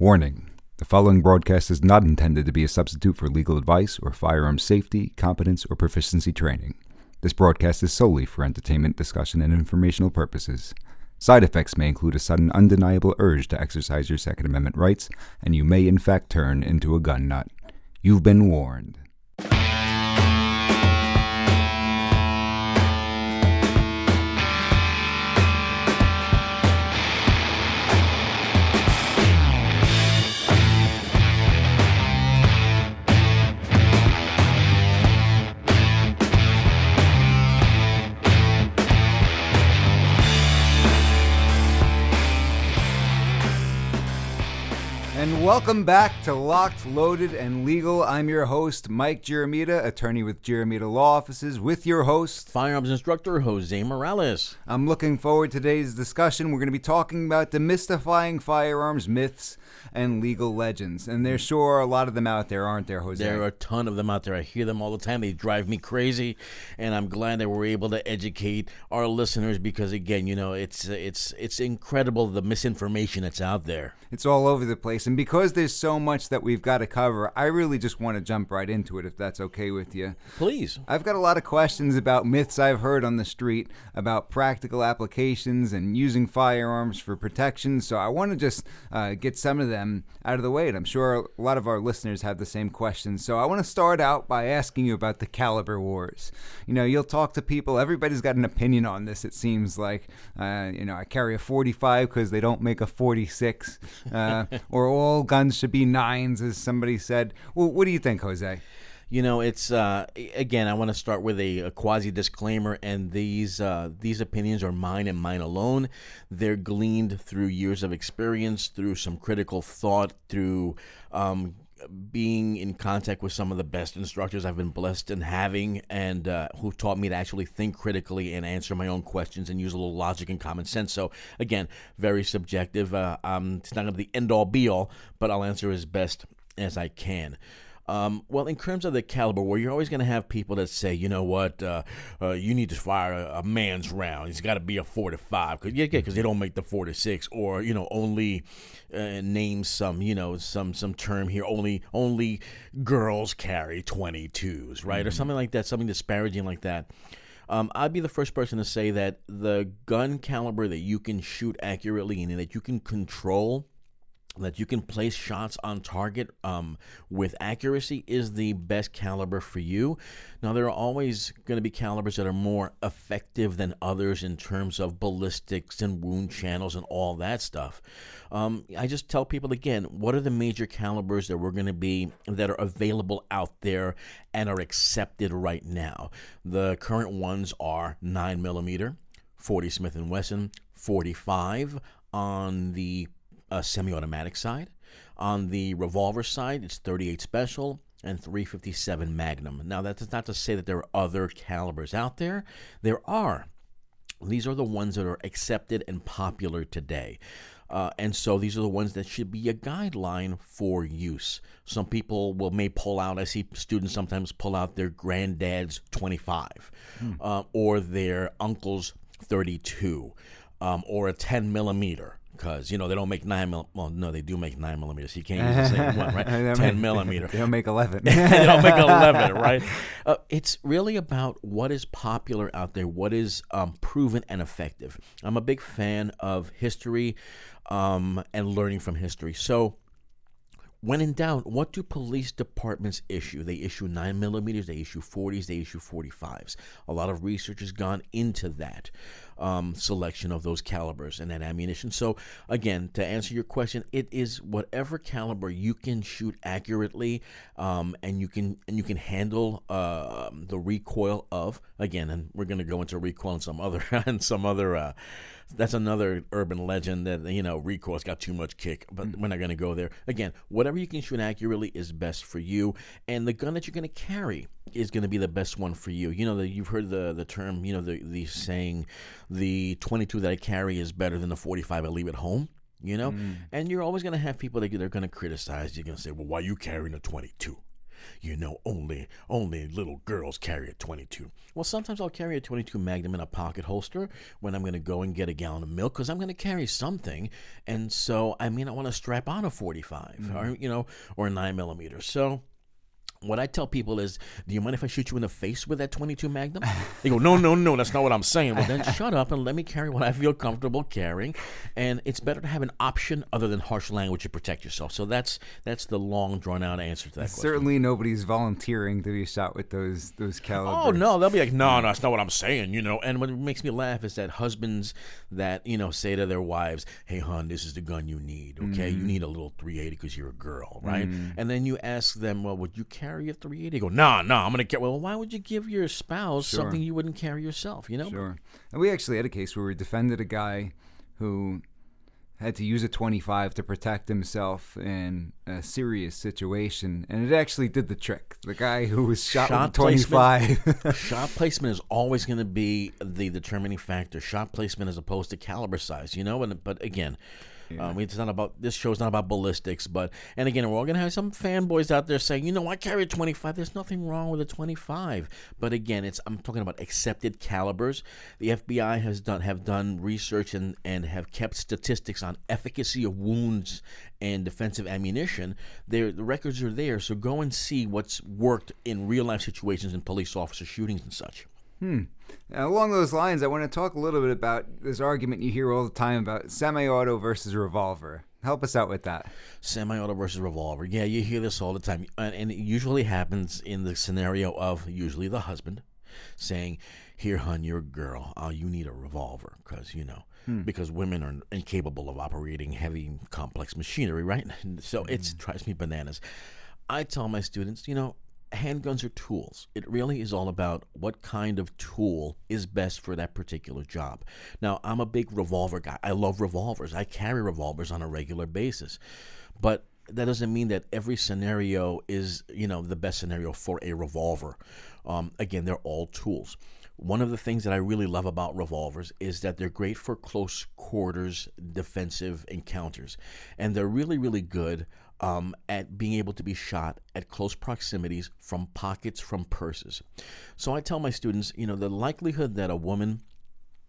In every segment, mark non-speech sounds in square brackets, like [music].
Warning The following broadcast is not intended to be a substitute for legal advice or firearm safety, competence, or proficiency training. This broadcast is solely for entertainment, discussion, and informational purposes. Side effects may include a sudden, undeniable urge to exercise your Second Amendment rights, and you may in fact turn into a gun nut. You've been warned. Welcome back to Locked, Loaded, and Legal. I'm your host, Mike Giaramita, attorney with Giaramita Law Offices, with your host, Firearms instructor Jose Morales. I'm looking forward to today's discussion. We're going to be talking about demystifying firearms myths and legal legends. And there's sure are a lot of them out there, aren't there, Jose? There are a ton of them out there. I hear them all the time. They drive me crazy, and I'm glad that we're able to educate our listeners because, again, you know, it's it's it's incredible the misinformation that's out there. It's all over the place. And because there's so much that we've got to cover, I really just want to jump right into it if that's okay with you. Please. I've got a lot of questions about myths I've heard on the street about practical applications and using firearms for protection. So I want to just uh, get some of them out of the way. And I'm sure a lot of our listeners have the same questions. So I want to start out by asking you about the caliber wars. You know, you'll talk to people, everybody's got an opinion on this, it seems like. Uh, you know, I carry a 45 because they don't make a 46. Uh, [laughs] or all guns should be nines, as somebody said. Well, what do you think, Jose? You know, it's uh, again. I want to start with a, a quasi disclaimer, and these uh, these opinions are mine and mine alone. They're gleaned through years of experience, through some critical thought, through um, being in contact with some of the best instructors I've been blessed in having, and uh, who taught me to actually think critically and answer my own questions and use a little logic and common sense. So again, very subjective. Uh, um, it's not going to be the end all be all, but I'll answer as best as I can. Um, well, in terms of the caliber where you're always going to have people that say, you know what, uh, uh, you need to fire a, a man's round. It's got to be a 45 because yeah, because they don't make the four to six, or you know, only uh, name some, you know, some some term here. Only only girls carry 22s, right, mm-hmm. or something like that, something disparaging like that. Um, I'd be the first person to say that the gun caliber that you can shoot accurately and that you can control that you can place shots on target um, with accuracy is the best caliber for you. Now, there are always going to be calibers that are more effective than others in terms of ballistics and wound channels and all that stuff. Um, I just tell people again what are the major calibers that we're going to be that are available out there and are accepted right now. The current ones are 9 millimeter, 40 Smith and Wesson, 45 on the a semi-automatic side. On the revolver side, it's 38 Special and 357 Magnum. Now, that's not to say that there are other calibers out there. There are. These are the ones that are accepted and popular today. Uh, and so these are the ones that should be a guideline for use. Some people will may pull out. I see students sometimes pull out their granddad's 25, hmm. uh, or their uncle's 32, um, or a 10 millimeter because you know they don't make nine mil. Well, no, they do make nine millimeters. You can't use the same one, right? [laughs] Ten make, millimeter. They don't make eleven. [laughs] they don't make eleven, [laughs] right? Uh, it's really about what is popular out there, what is um, proven and effective. I'm a big fan of history um, and learning from history. So when in doubt, what do police departments issue? They issue 9 millimeters, they issue 40s, they issue 45s. A lot of research has gone into that um, selection of those calibers and that ammunition. So, again, to answer your question, it is whatever caliber you can shoot accurately um, and you can and you can handle uh, the recoil of. Again, and we're going to go into recoil and some other [laughs] and some other. Uh, that's another urban legend that you know recoil's got too much kick, but mm-hmm. we're not going to go there. Again, whatever you can shoot accurately is best for you, and the gun that you're going to carry is going to be the best one for you. You know, the, you've heard the the term, you know, the the saying, the 22 that I carry is better than the 45 I leave at home. You know, mm. and you're always going to have people that they're going to criticize. You're going to say, well, why are you carrying a 22? you know, only only little girls carry a 22. Well, sometimes I'll carry a 22 Magnum in a pocket holster when I'm going to go and get a gallon of milk because I'm going to carry something, and so I mean I want to strap on a 45 mm-hmm. or you know or a nine millimeter. So what I tell people is, do you mind if I shoot you in the face with that 22 Magnum? They go, no, no, no, that's not what I'm saying. Well, then shut up and let me carry what I feel comfortable carrying. And it's better to have an option other than harsh language to protect yourself. So that's that's the long, drawn out answer to that question. Certainly, nobody's volunteering to be shot with those those calibers. Oh no, they'll be like, no, no, that's not what I'm saying. You know. And what makes me laugh is that husbands that you know say to their wives, "Hey, hon, this is the gun you need. Okay, mm. you need a little 380 because you're a girl, right?" Mm. And then you ask them, "Well, would you carry?" Carry a 380? Go, nah, nah, I'm going to get. Well, why would you give your spouse sure. something you wouldn't carry yourself, you know? Sure. And we actually had a case where we defended a guy who had to use a 25 to protect himself in a serious situation, and it actually did the trick. The guy who was shot, shot with 25. Placement, [laughs] shot placement is always going to be the determining factor. Shot placement as opposed to caliber size, you know. And but again, yeah. Um, it's not about this show's not about ballistics, but and again, we're all gonna have some fanboys out there saying, you know, I carry a 25. There's nothing wrong with a 25. But again, it's I'm talking about accepted calibers. The FBI has done have done research and and have kept statistics on efficacy of wounds and defensive ammunition. There, the records are there. So go and see what's worked in real life situations in police officer shootings and such. Hmm. Now, along those lines, I want to talk a little bit about this argument you hear all the time about semi-auto versus revolver. Help us out with that. Semi-auto versus revolver. Yeah, you hear this all the time, and it usually happens in the scenario of usually the husband saying, "Here, hun, you're a girl. Uh, you need a revolver because you know." Hmm. Because women are incapable of operating heavy, complex machinery, right? [laughs] So mm. it drives me bananas. I tell my students, you know, handguns are tools. It really is all about what kind of tool is best for that particular job. Now, I'm a big revolver guy. I love revolvers. I carry revolvers on a regular basis. But that doesn't mean that every scenario is, you know, the best scenario for a revolver. Um, again, they're all tools. One of the things that I really love about revolvers is that they're great for close quarters defensive encounters. And they're really, really good um, at being able to be shot at close proximities from pockets, from purses. So I tell my students, you know, the likelihood that a woman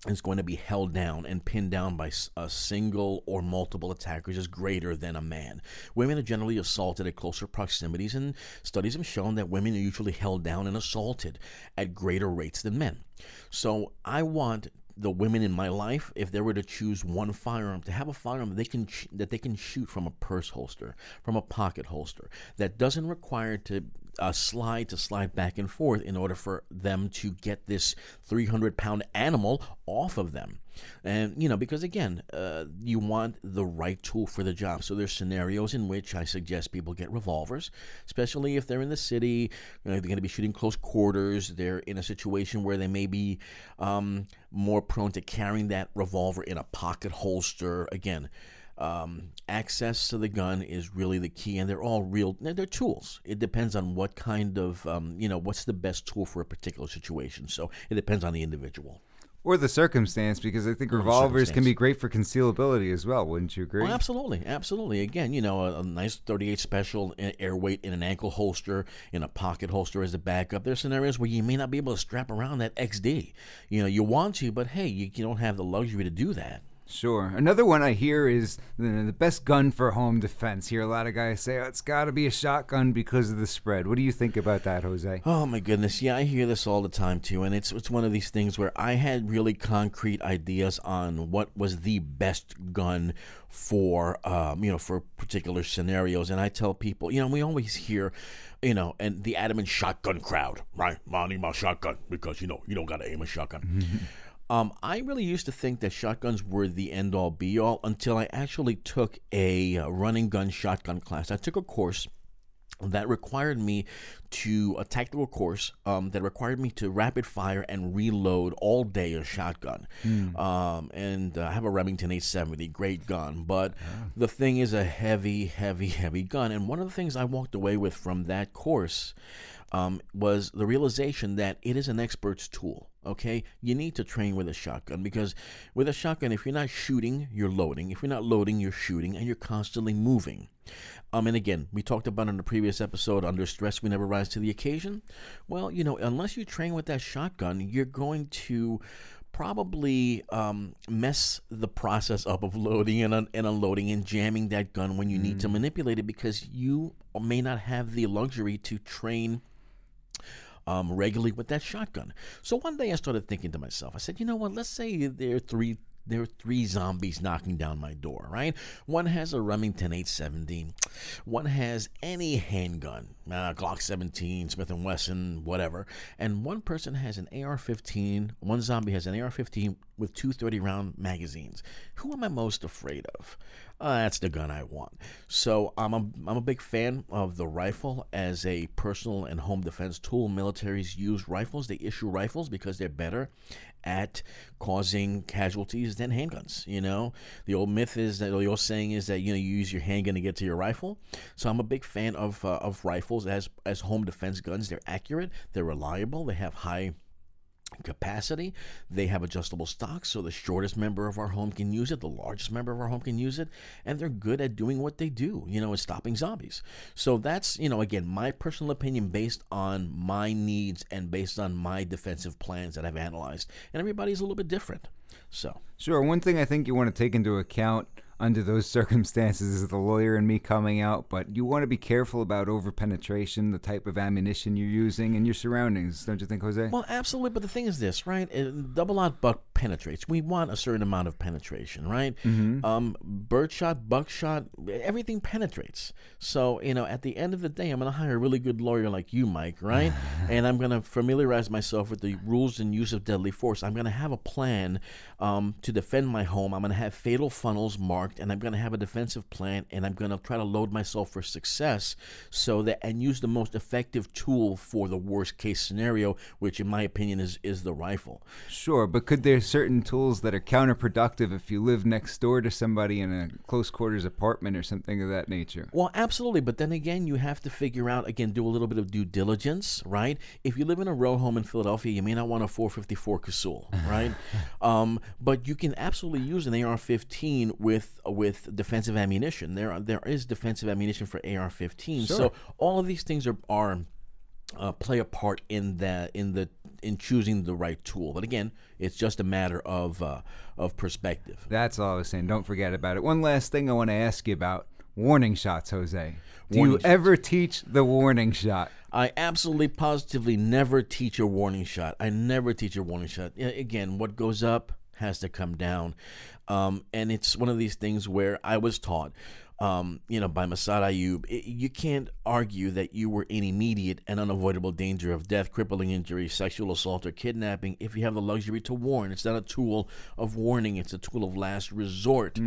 is going to be held down and pinned down by a single or multiple attackers is greater than a man. Women are generally assaulted at closer proximities, and studies have shown that women are usually held down and assaulted at greater rates than men. So I want the women in my life, if they were to choose one firearm, to have a firearm they can ch- that they can shoot from a purse holster, from a pocket holster, that doesn't require to uh, slide to slide back and forth in order for them to get this 300 pound animal off of them. And, you know, because again, uh, you want the right tool for the job. So there's scenarios in which I suggest people get revolvers, especially if they're in the city, you know, they're going to be shooting close quarters, they're in a situation where they may be um, more prone to carrying that revolver in a pocket holster. Again, um, access to the gun is really the key, and they're all real. They're tools. It depends on what kind of, um, you know, what's the best tool for a particular situation. So it depends on the individual. Or the circumstance, because I think revolvers can be great for concealability as well. Wouldn't you agree? Oh, absolutely, absolutely. Again, you know, a, a, nice 38 special Airweight in an ankle holster, in a pocket holster as a backup. There's scenarios where you may not be able to strap around that XD. You know, you want to, but hey, you, you don't have the luxury to do that. Sure. Another one I hear is the, best gun for home defense. Hear a lot of guys say oh, it's got to be a shotgun because of the spread. What do you think about that, Jose? Oh my goodness, yeah, I hear this all the time too, and it's it's one of these things where I had really concrete ideas on what was the best gun for um, you know for particular scenarios, and I tell people, you know, we always hear you know, and the adamant shotgun crowd, right? I need my shotgun because you know you don't got to aim a shotgun. Um, I really used to think that shotguns were the end all be all until I actually took a uh, running gun shotgun class. I took a course that required me to a tactical course um, that required me to rapid fire and reload all day a shotgun. Mm. Um, and uh, I have a Remington 870, great gun, but yeah. the thing is a heavy, heavy, heavy gun. And one of the things I walked away with from that course um, was the realization that it is an expert's tool. Okay, you need to train with a shotgun because with a shotgun, if you're not shooting, you're loading. If you're not loading, you're shooting, and you're constantly moving. Um, and again, we talked about in the previous episode, under stress, we never rise to the occasion. Well, you know, unless you train with that shotgun, you're going to probably um, mess the process up of loading and, un- and unloading and jamming that gun when you need to manipulate it because you may not have the luxury to train um, regularly with that shotgun. So one day I started thinking to myself, I said, you know what? Let's say there are three there are three zombies knocking down my door, right? One has a Remington 870. One has any handgun, uh, Glock 17, Smith & Wesson, whatever. And one person has an AR-15. One zombie has an AR-15 with two 30-round magazines. Who am I most afraid of? Uh, that's the gun I want. So I'm a, I'm a big fan of the rifle as a personal and home defense tool. Militaries use rifles. They issue rifles because they're better at causing casualties than handguns. You know, the old myth is that the old saying is that you know you use your handgun to get to your rifle. So I'm a big fan of uh, of rifles as as home defense guns. They're accurate, they're reliable, they have high capacity. They have adjustable stocks, so the shortest member of our home can use it, the largest member of our home can use it, and they're good at doing what they do, you know, is stopping zombies. So that's, you know, again, my personal opinion based on my needs and based on my defensive plans that I've analyzed. And everybody's a little bit different. So, Sure. One thing I think you want to take into account under those [laughs] circumstances is the lawyer and me coming out, but you want to be careful about overpenetration, the type of ammunition you're using, and your surroundings, don't you think, Jose? Well, absolutely. But the thing is this, right? Uh, Double aught buck penetrates. We want a certain amount of penetration, right? Um, birdshot, buckshot, everything penetrates. So, you know, at the end of the day, I'm going to hire a really good lawyer like you, Mike, right? [laughs] and I'm going to familiarize myself with the rules and use of deadly force. I'm going to have a plan um, to defend my home. I'm going to have fatal funnels marked, and I'm going to have a defensive plan, and I'm going to try to load myself for success, so that and use the most effective tool for the worst case scenario, which, in my opinion, is is the rifle. Sure, but could there certain tools that are counterproductive if you live next door to somebody in a close quarters apartment or something of that nature? Well, absolutely, but then again, you have to figure out again, do a little bit of due diligence, right? If you live in a row home in Philadelphia, you may not want a 454 Casull, right? [laughs] um, but you can absolutely use an AR-15 with with defensive ammunition. There are, there is defensive ammunition for AR-15. So all of these things are are uh, play a part in that in the in choosing the right tool. But again, it's just a matter of uh, of perspective. That's all I was saying. Don't forget about it. One last thing I want to ask you about warning shots, Jose. Do Warning you shots. ever teach the warning shot? I absolutely positively never teach a warning shot. I never teach a warning shot. Again, what goes up has to come down. Um, and it's one of these things where I was taught, um, you know, by Massad Ayoob, i you can't argue that you were in immediate and unavoidable danger of death, crippling injury, sexual assault, or kidnapping if you have the luxury to warn. It's not a tool of warning, it's a tool of last resort,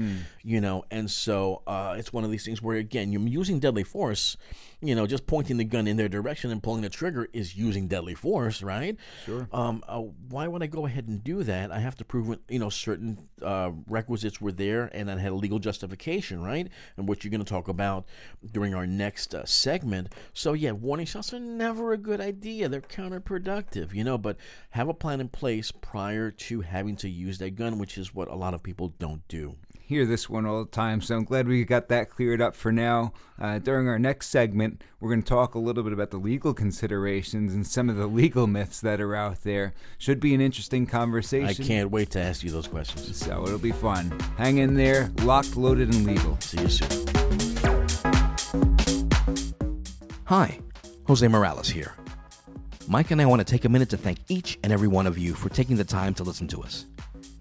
you know. And so uh, it's one of these things where, again, you're using deadly force you know, just pointing the gun in their direction and pulling the trigger is using deadly force, right? Sure. Um, uh, why would I go ahead and do that? I have to prove, you know, certain uh, requisites were there and I had a legal justification, right? And which you're going to talk about during our next uh, segment. So, yeah, warning shots are never a good idea. They're counterproductive, you know, but have a plan in place prior to having to use that gun, which is what a lot of people don't do. Hear this one all the time, so I'm glad we got that cleared up for now. Uh, during our next segment, we're going to talk a little bit about the legal considerations and some of the legal myths that are out there. Should be an interesting conversation. I can't wait to ask you those questions. So it'll be fun. Hang in there, locked, loaded, and legal. See you soon. Hi, Jose Morales here. Mike and I want to take a minute to thank each and every one of you for taking the time to listen to us.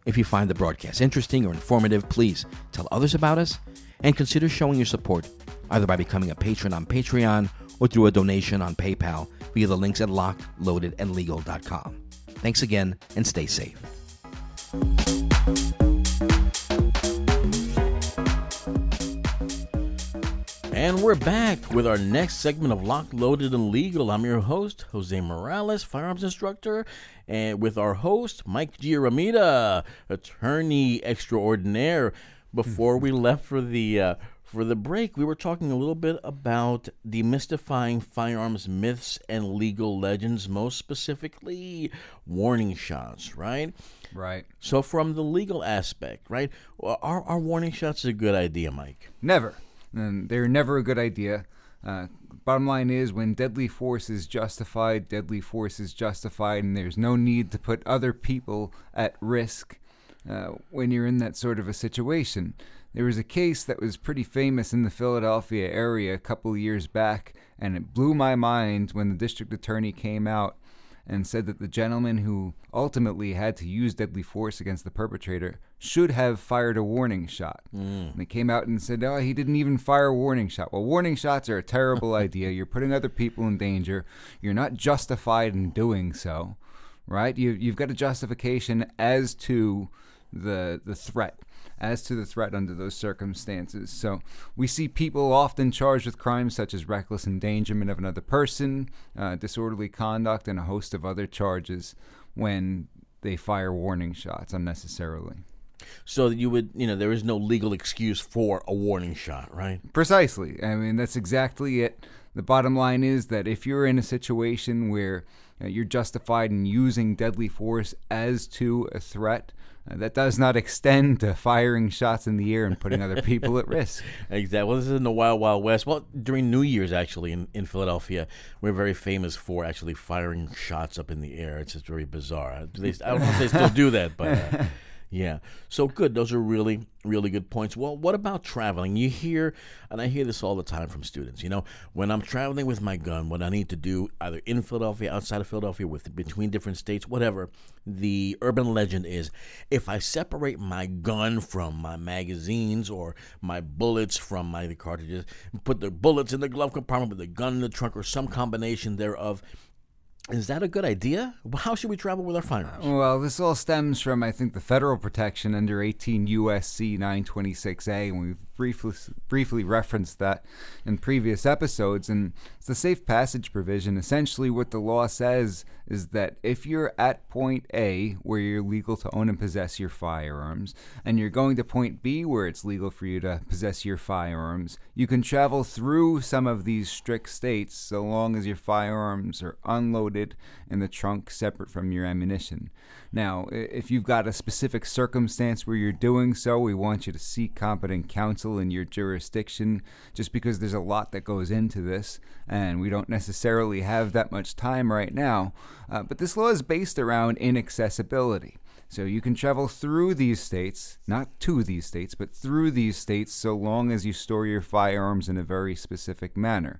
If you find the broadcast interesting or informative, please tell others about us and consider showing your support either by becoming a patron on Patreon or through a donation on PayPal via the links at lockedloadedandlegal.com. Thanks again and stay safe. And we're back with our next segment of Locked, Loaded, and Legal. I'm your host, Jose Morales, firearms instructor, and with our host, Mike Giaramita, attorney extraordinaire. Before we left for the uh, For the break, we were talking a little bit about demystifying firearms myths and legal legends, most specifically warning shots, right? Right. So, from the legal aspect, right, are, are warning shots a good idea, Mike? Never. And they're never a good idea. Uh, bottom line is when deadly force is justified, deadly force is justified, and there's no need to put other people at risk uh, when you're in that sort of a situation. There was a case that was pretty famous in the Philadelphia area a couple years back, and it blew my mind when the district attorney came out and said that the gentleman who ultimately had to use deadly force against the perpetrator should have fired a warning shot. Mm. And they came out and said, oh, he didn't even fire a warning shot. Well, warning shots are a terrible [laughs] idea. You're putting other people in danger. You're not justified in doing so, right? You, you've got a justification as to the, the threat as to the threat under those circumstances. So we see people often charged with crimes such as reckless endangerment of another person, uh, disorderly conduct, and a host of other charges when they fire warning shots unnecessarily. So you would, you know, there is no legal excuse for a warning shot, right? Precisely. I mean, that's exactly it. The bottom line is that if you're in a situation where uh, you're justified in using deadly force as to a threat, uh, that does not extend to firing shots in the air and putting other people at risk. [laughs] Exactly. Well, this is in the Wild Wild West. Well, during New Year's, actually, in, in Philadelphia, we're very famous for actually firing shots up in the air. It's just very bizarre. They, I don't know if they still do that, but. Uh, [laughs] Yeah. So good. Those are really, really good points. Well, what about traveling? You hear, and I hear this all the time from students, you know, when I'm traveling with my gun, what I need to do, either in Philadelphia, outside of Philadelphia, with between different states, whatever, the urban legend is if I separate my gun from my magazines or my bullets from my cartridges, put the bullets in the glove compartment, with the gun in the trunk, or some combination thereof, is that a good idea? How should we travel with our firearms? Well, this all stems from, I think, the federal protection under 18 U.S.C. 926A, and we've briefly briefly referenced that in previous episodes. And it's the safe passage provision. Essentially, what the law says is that if you're at point A, where you're legal to own and possess your firearms, and you're going to point B, where it's legal for you to possess your firearms, you can travel through some of these strict states so long as your firearms are unloaded in the trunk separate from your ammunition. Now, if you've got a specific circumstance where you're doing so, we want you to seek competent counsel in your jurisdiction just because there's a lot that goes into this and we don't necessarily have that much time right now. Uh, but this law is based around inaccessibility. So you can travel through these states, not to these states, but through these states so long as you store your firearms in a very specific manner.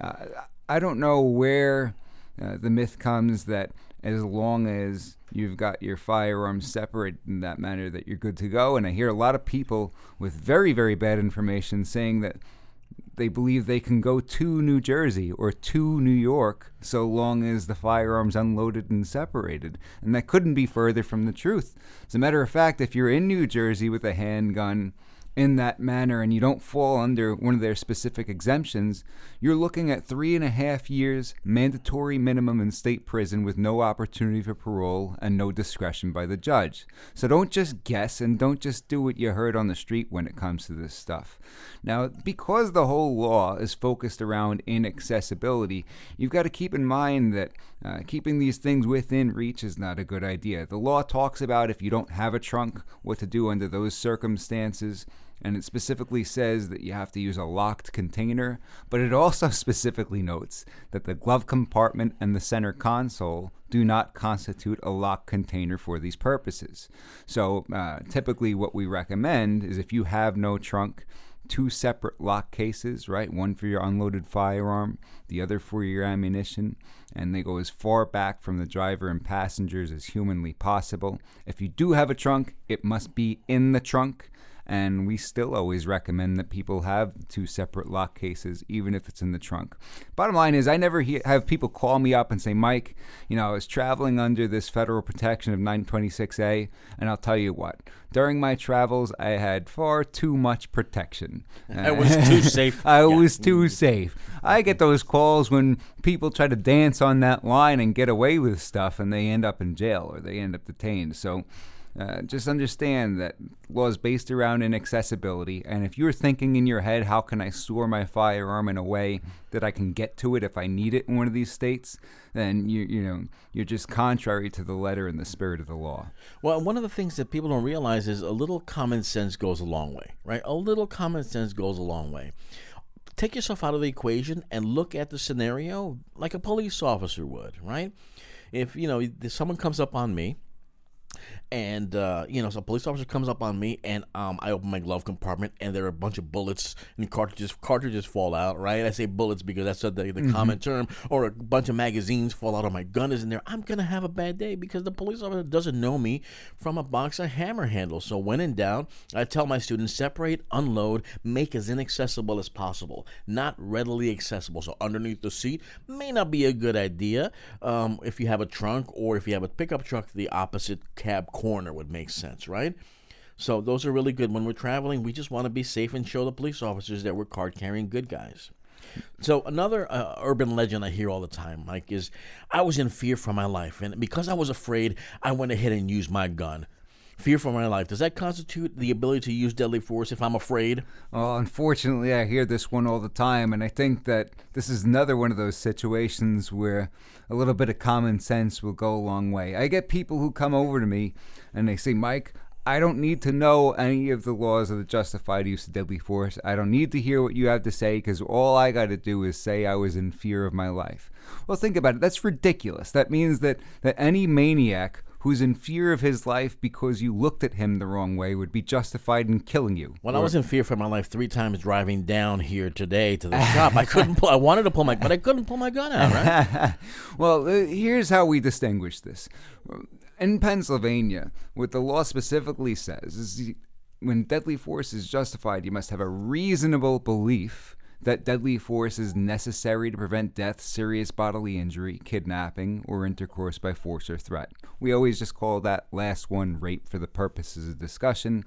Uh, I don't know where uh, the myth comes that as long as you've got your firearms separate in that manner that you're good to go. And I hear a lot of people with very, very bad information saying that they believe they can go to New Jersey or to New York so long as the firearms unloaded and separated. And that couldn't be further from the truth. As a matter of fact, if you're in New Jersey with a handgun, in that manner and you don't fall under one of their specific exemptions, you're looking at three and a half years mandatory minimum in state prison with no opportunity for parole and no discretion by the judge. So don't just guess and don't just do what you heard on the street when it comes to this stuff. Now, because the whole law is focused around inaccessibility, you've got to keep in mind that uh, keeping these things within reach is not a good idea. The law talks about if you don't have a trunk, what to do under those circumstances and it specifically says that you have to use a locked container, but it also [laughs] specifically notes that the glove compartment and the center console do not constitute a locked container for these purposes. So, uh, typically, what we recommend is if you have no trunk, two separate lock cases, right? One for your unloaded firearm, the other for your ammunition, and they go as far back from the driver and passengers as humanly possible. If you do have a trunk, it must be in the trunk and we still always recommend that people have two separate lock cases, even if it's in the trunk. Bottom line is, I never he- have people call me up and say, Mike, you know, I was traveling under this federal protection of 926A, and I'll tell you what, during my travels, I had far too much protection. [laughs] I was too safe. [laughs] I yeah. was too safe. I get those calls when people try to dance on that line and get away with stuff, and they end up in jail or they end up detained. So, Uh, just understand that law is based around inaccessibility, and if you're thinking in your head, how can I store my firearm in a way that I can get to it if I need it in one of these states, then you you know you're just contrary to the letter and the spirit of the law. Well, one of the things that people don't realize is a little common sense goes a long way, right? A little common sense goes a long way. Take yourself out of the equation and look at the scenario like a police officer would, right? If you know someone comes up on me and uh, you know, so a police officer comes up on me, and um, I open my glove compartment, and there are a bunch of bullets and cartridges. Cartridges fall out, right? I say bullets because that's the, the mm-hmm. common term. Or a bunch of magazines fall out, or my gun is in there. I'm gonna have a bad day because the police officer doesn't know me from a box of hammer handles. So when in doubt, I tell my students separate, unload, make as inaccessible as possible, not readily accessible. So underneath the seat may not be a good idea um, if you have a trunk or if you have a pickup truck. The opposite cab corner would make sense, right? So those are really good. When we're traveling, we just want to be safe and show the police officers that we're card carrying good guys. So another uh, urban legend I hear all the time, Mike, is I was in fear for my life, and because I was afraid, I went ahead and used my gun fear for my life. Does that constitute the ability to use deadly force if I'm afraid? Well, unfortunately, I hear this one all the time, and I think that this is another one of those situations where a little bit of common sense will go a long way. I get people who come over to me and they say, Mike, I don't need to know any of the laws of the justified use of deadly force. I don't need to hear what you have to say because all I got to do is say I was in fear of my life. Well, think about it. That's ridiculous. That means that, that any maniac who's in fear of his life because you looked at him the wrong way would be justified in killing you. Well, or, I was in fear for my life three times driving down here today to the [laughs] shop, I couldn't. Pull, I wanted to pull my, but I couldn't pull my gun out. Right? [laughs] well, uh, here's how we distinguish this. In Pennsylvania, what the law specifically says is when deadly force is justified, you must have a reasonable belief that deadly force is necessary to prevent death, serious bodily injury, kidnapping, or intercourse by force or threat. We always just call that last one rape for the purposes of discussion.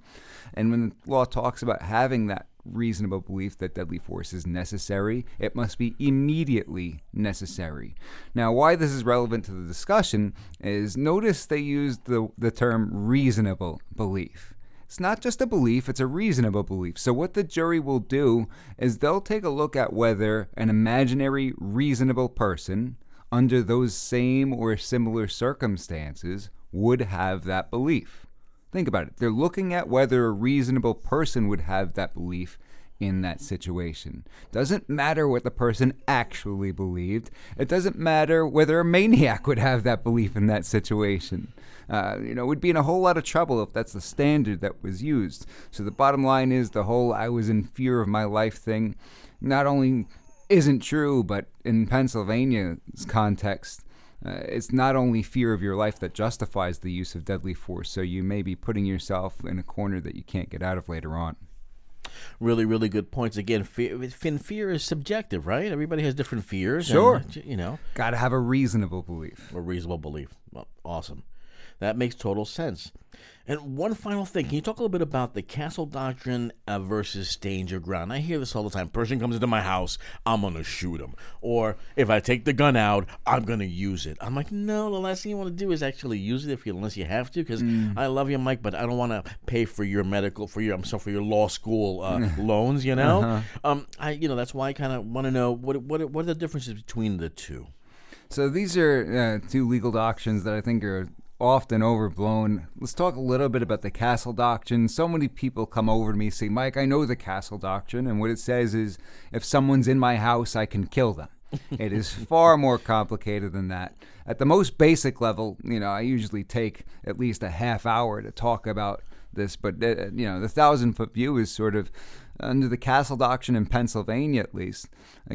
And when the law talks about having that reasonable belief that deadly force is necessary, it must be immediately necessary. Now, why this is relevant to the discussion is notice they use the, the term reasonable belief. It's not just a belief, it's a reasonable belief. So, what the jury will do is they'll take a look at whether an imaginary, reasonable person, under those same or similar circumstances, would have that belief. Think about it. They're looking at whether a reasonable person would have that belief in that situation. Doesn't matter what the person actually believed. It doesn't matter whether a maniac would have that belief in that situation. Uh, you know, we'd be in a whole lot of trouble if that's the standard that was used. So the bottom line is the whole I was in fear of my life thing not only isn't true, but in Pennsylvania's context, uh, it's not only fear of your life that justifies the use of deadly force, so you may be putting yourself in a corner that you can't get out of later on. Really, really good points. Again, fear, fear is subjective, right? Everybody has different fears. Sure. And, you know, got to have a reasonable belief. A reasonable belief. Well, awesome. That makes total sense. And one final thing, can you talk a little bit about the castle doctrine uh, versus your ground? I hear this all the time. Person comes into my house, I'm gonna shoot him, or if I take the gun out, I'm gonna use it. I'm like, no, the last thing you want to do is actually use it if you, unless you have to, because mm. I love you, Mike, but I don't want to pay for your medical, for your, I'm sorry, for your law school uh, [laughs] loans. You know, uh-huh. um, I, you know, that's why I kind of want to know what, what, what are the differences between the two. So these are uh, two legal doctrines that I think are often overblown. Let's talk a little bit about the castle doctrine. So many people come over to me say, Mike, I know the castle doctrine. And what it says is if someone's in my house, I can kill them. [laughs] it is far more complicated than that. At the most basic level, you know, I usually take at least a half hour to talk about this, but uh, you know, the thousand foot view is sort of under the castle doctrine in Pennsylvania at least,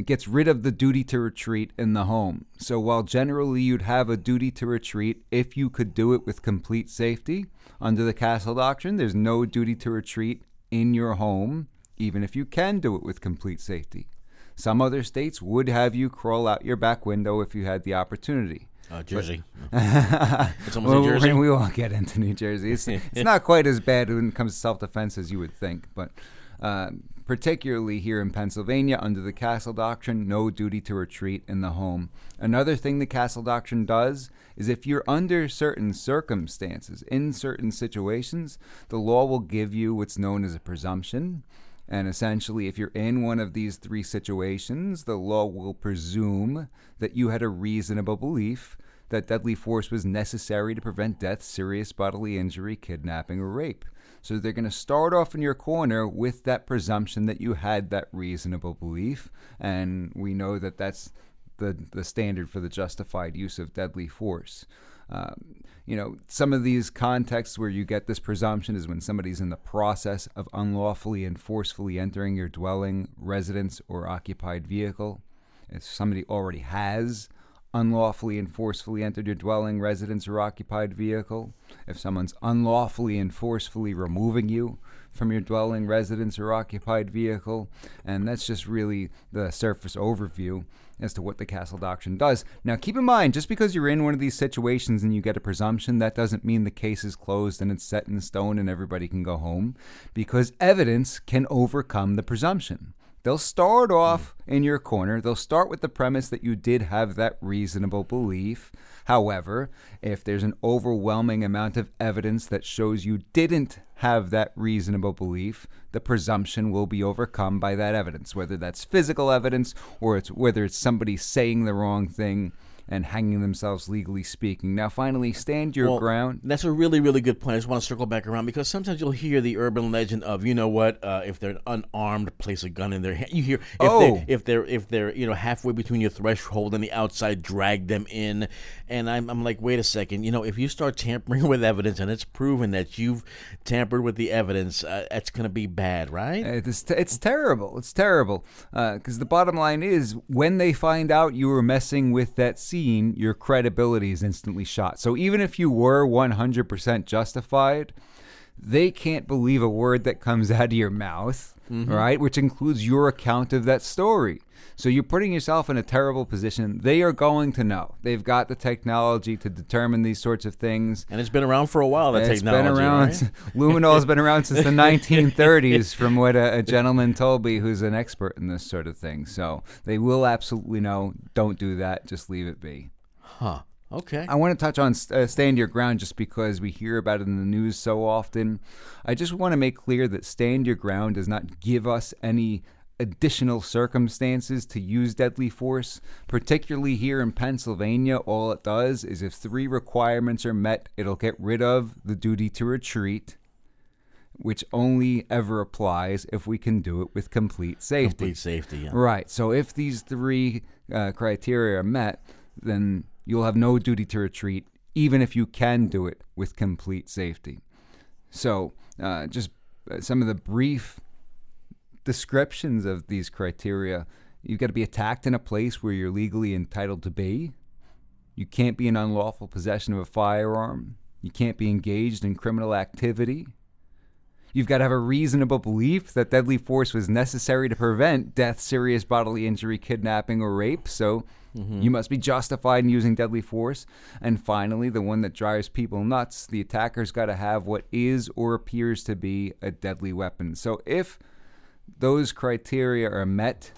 gets rid of the duty to retreat in the home. So while generally you'd have a duty to retreat if you could do it with complete safety, under the castle doctrine, there's no duty to retreat in your home, even if you can do it with complete safety. Some other states would have you crawl out your back window if you had the opportunity. Uh, Jersey. [laughs] it's almost well, Jersey. We won't get into New Jersey. It's, it's not quite as bad when it comes to self defense as you would think, but uh, particularly here in Pennsylvania under the Castle Doctrine, no duty to retreat in the home. Another thing the Castle Doctrine does is if you're under certain circumstances, in certain situations, the law will give you what's known as a presumption. And essentially, if you're in one of these three situations, the law will presume that you had a reasonable belief that deadly force was necessary to prevent death, serious bodily injury, kidnapping, or rape. So they're going to start off in your corner with that presumption that you had that reasonable belief. And we know that that's the, the standard for the justified use of deadly force. Um, you know, some of these contexts where you get this presumption is when somebody's in the process of unlawfully and forcefully entering your dwelling, residence, or occupied vehicle. If somebody already has unlawfully and forcefully entered your dwelling, residence, or occupied vehicle, if someone's unlawfully and forcefully removing you from your dwelling, residence, or occupied vehicle, and that's just really the surface overview as to what the castle doctrine does. Now, keep in mind, just because you're in one of these situations and you get a presumption, that doesn't mean the case is closed and it's set in stone and everybody can go home, because evidence can overcome the presumption. They'll start off in your corner. They'll start with the premise that you did have that reasonable belief. However, if there's an overwhelming amount of evidence that shows you didn't have that reasonable belief, the presumption will be overcome by that evidence, whether that's physical evidence or it's whether it's somebody saying the wrong thing and hanging themselves legally speaking. Now, finally, stand your Well, ground. That's a really, really good point. I just want to circle back around because sometimes you'll hear the urban legend of, you know what, uh, if they're unarmed, place a gun in their hand. You hear if Oh. they if they're if they're you know halfway between your threshold and the outside, drag them in. And I'm I'm like, wait a second, you know, if you start tampering [laughs] with evidence and it's proven that you've tampered with the evidence, uh, that's going to be bad, right? It's, it's terrible. It's terrible. Because the bottom line is, when they find out you were messing with that scene, your credibility is instantly shot. So even if you were 100% justified, they can't believe a word that comes [laughs] out of your mouth, mm-hmm. right? Which includes your account of that story. So you're putting yourself in a terrible position. They are going to know. They've got the technology to determine these sorts of things. and it's been around for a while. That It's technology, been around. right? Luminol's been around since the [laughs] 1930s, from what a, a gentleman told me who's an expert in this sort of thing. So they will absolutely know. Don't do that. Just leave it be. Huh? Okay. I want to touch on uh, stand your ground just because we hear about it in the news so often. I just want to make clear that stand your ground does not give us any additional circumstances to use deadly force. Particularly here in Pennsylvania, all it does is if three requirements are met, it'll get rid of the duty to retreat, which only ever applies if we can do it with complete safety. Complete safety. Yeah. Right. So if these three uh, criteria are met, then you'll have no duty to retreat, even if you can do it with complete safety. So, uh, just uh, some of the brief descriptions of these criteria you've got to be attacked in a place where you're legally entitled to be. You can't be in unlawful possession of a firearm. You can't be engaged in criminal activity. You've got to have a reasonable belief that deadly force was necessary to prevent death, serious bodily injury, kidnapping, or rape. So mm-hmm. you must be justified in using deadly force. And finally, the one that drives people nuts the attacker's got to have what is or appears to be a deadly weapon. So if those criteria are met,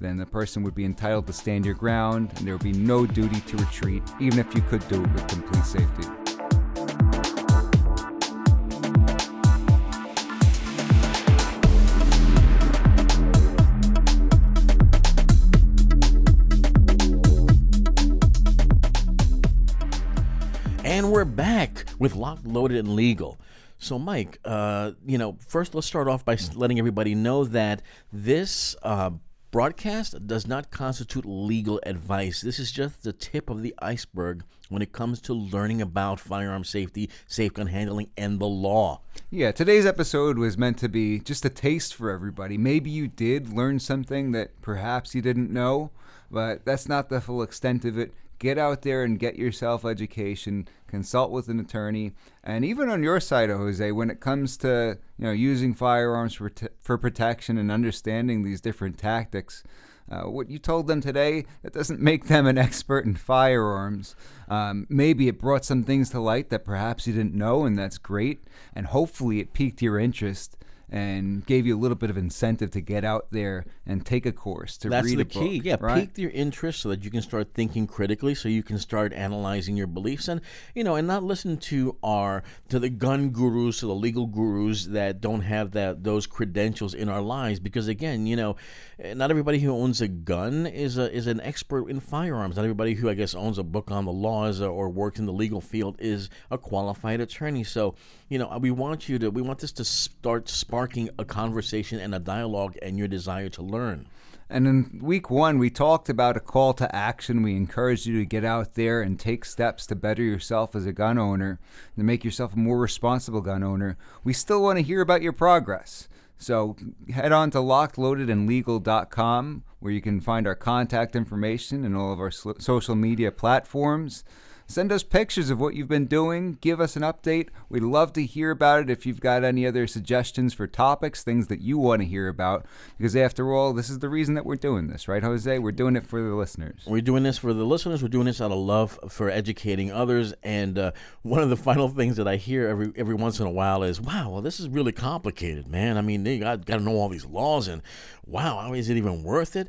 then the person would be entitled to stand your ground and there would be no duty to retreat, even if you could do it with complete safety. And we're back with Locked, Loaded, and Legal. So, Mike, uh, you know, first let's start off by letting everybody know that this uh, broadcast does not constitute legal advice. This is just the tip of the iceberg when it comes to learning about firearm safety, safe gun handling, and the law. Yeah, today's episode was meant to be just a taste for everybody. Maybe you did learn something that perhaps you didn't know, but that's not the full extent of it. Get out there and get yourself education, consult with an attorney, and even on your side, Jose, when it comes to you know using firearms for t- for protection and understanding these different tactics, uh, what you told them today that doesn't make them an expert in firearms. Um, maybe it brought some things to light that perhaps you didn't know, and that's great. And hopefully, it piqued your interest. And gave you a little bit of incentive to get out there and take a course to That's read the a key. book, yeah, right? pique your interest so that you can start thinking critically, so you can start analyzing your beliefs, and you know, and not listen to our to the gun gurus, to the legal gurus that don't have that those credentials in our lives. Because again, you know, not everybody who owns a gun is a is an expert in firearms. Not everybody who I guess owns a book on the laws or works in the legal field is a qualified attorney. So, you know, we want you to we want this to start sparking a conversation and a dialogue and your desire to learn. And in week one, we talked about a call to action. We encourage you to get out there and take steps to better yourself as a gun owner, to make yourself a more responsible gun owner. We still want to hear about your progress. So head on to lockedloadedandlegal.com where you can find our contact information and all of our social media platforms. Send us pictures of what you've been doing. Give us an update. We'd love to hear about it if you've got any other suggestions for topics, things that you want to hear about. Because after all, this is the reason that we're doing this, right, Jose? We're doing it for the listeners. We're doing this for the listeners. We're doing this out of love for educating others. And uh, one of the final things that I hear every every once in a while is, "Wow, well, this is really complicated, man. I mean, you got, got to know all these laws, and wow, is it even worth it?"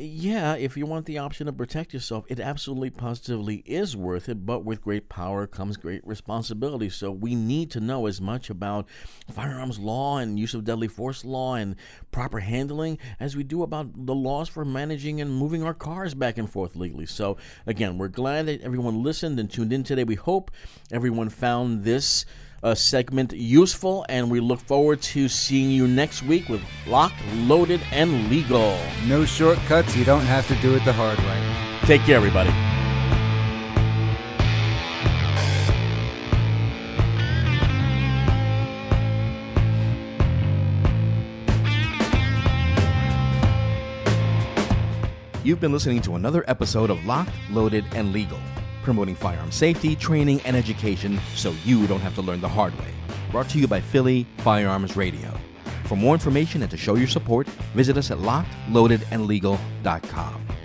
Yeah, if you want the option to protect yourself, it absolutely positively is worth it, but with great power comes great responsibility. So we need to know as much about firearms law and use of deadly force law and proper handling as we do about the laws for managing and moving our cars back and forth legally. So again, we're glad that everyone listened and tuned in today. We hope everyone found this uh, segment useful, and we look forward to seeing you next week with Locked, Loaded, and Legal. No shortcuts. You don't have to do it the hard way. Take care, everybody. You've been listening to another episode of Locked, Loaded, and Legal, promoting firearm safety, training, and education so you don't have to learn the hard way. Brought to you by Philly Firearms Radio. For more information and to show your support, visit us at lockedloadedandlegal.com.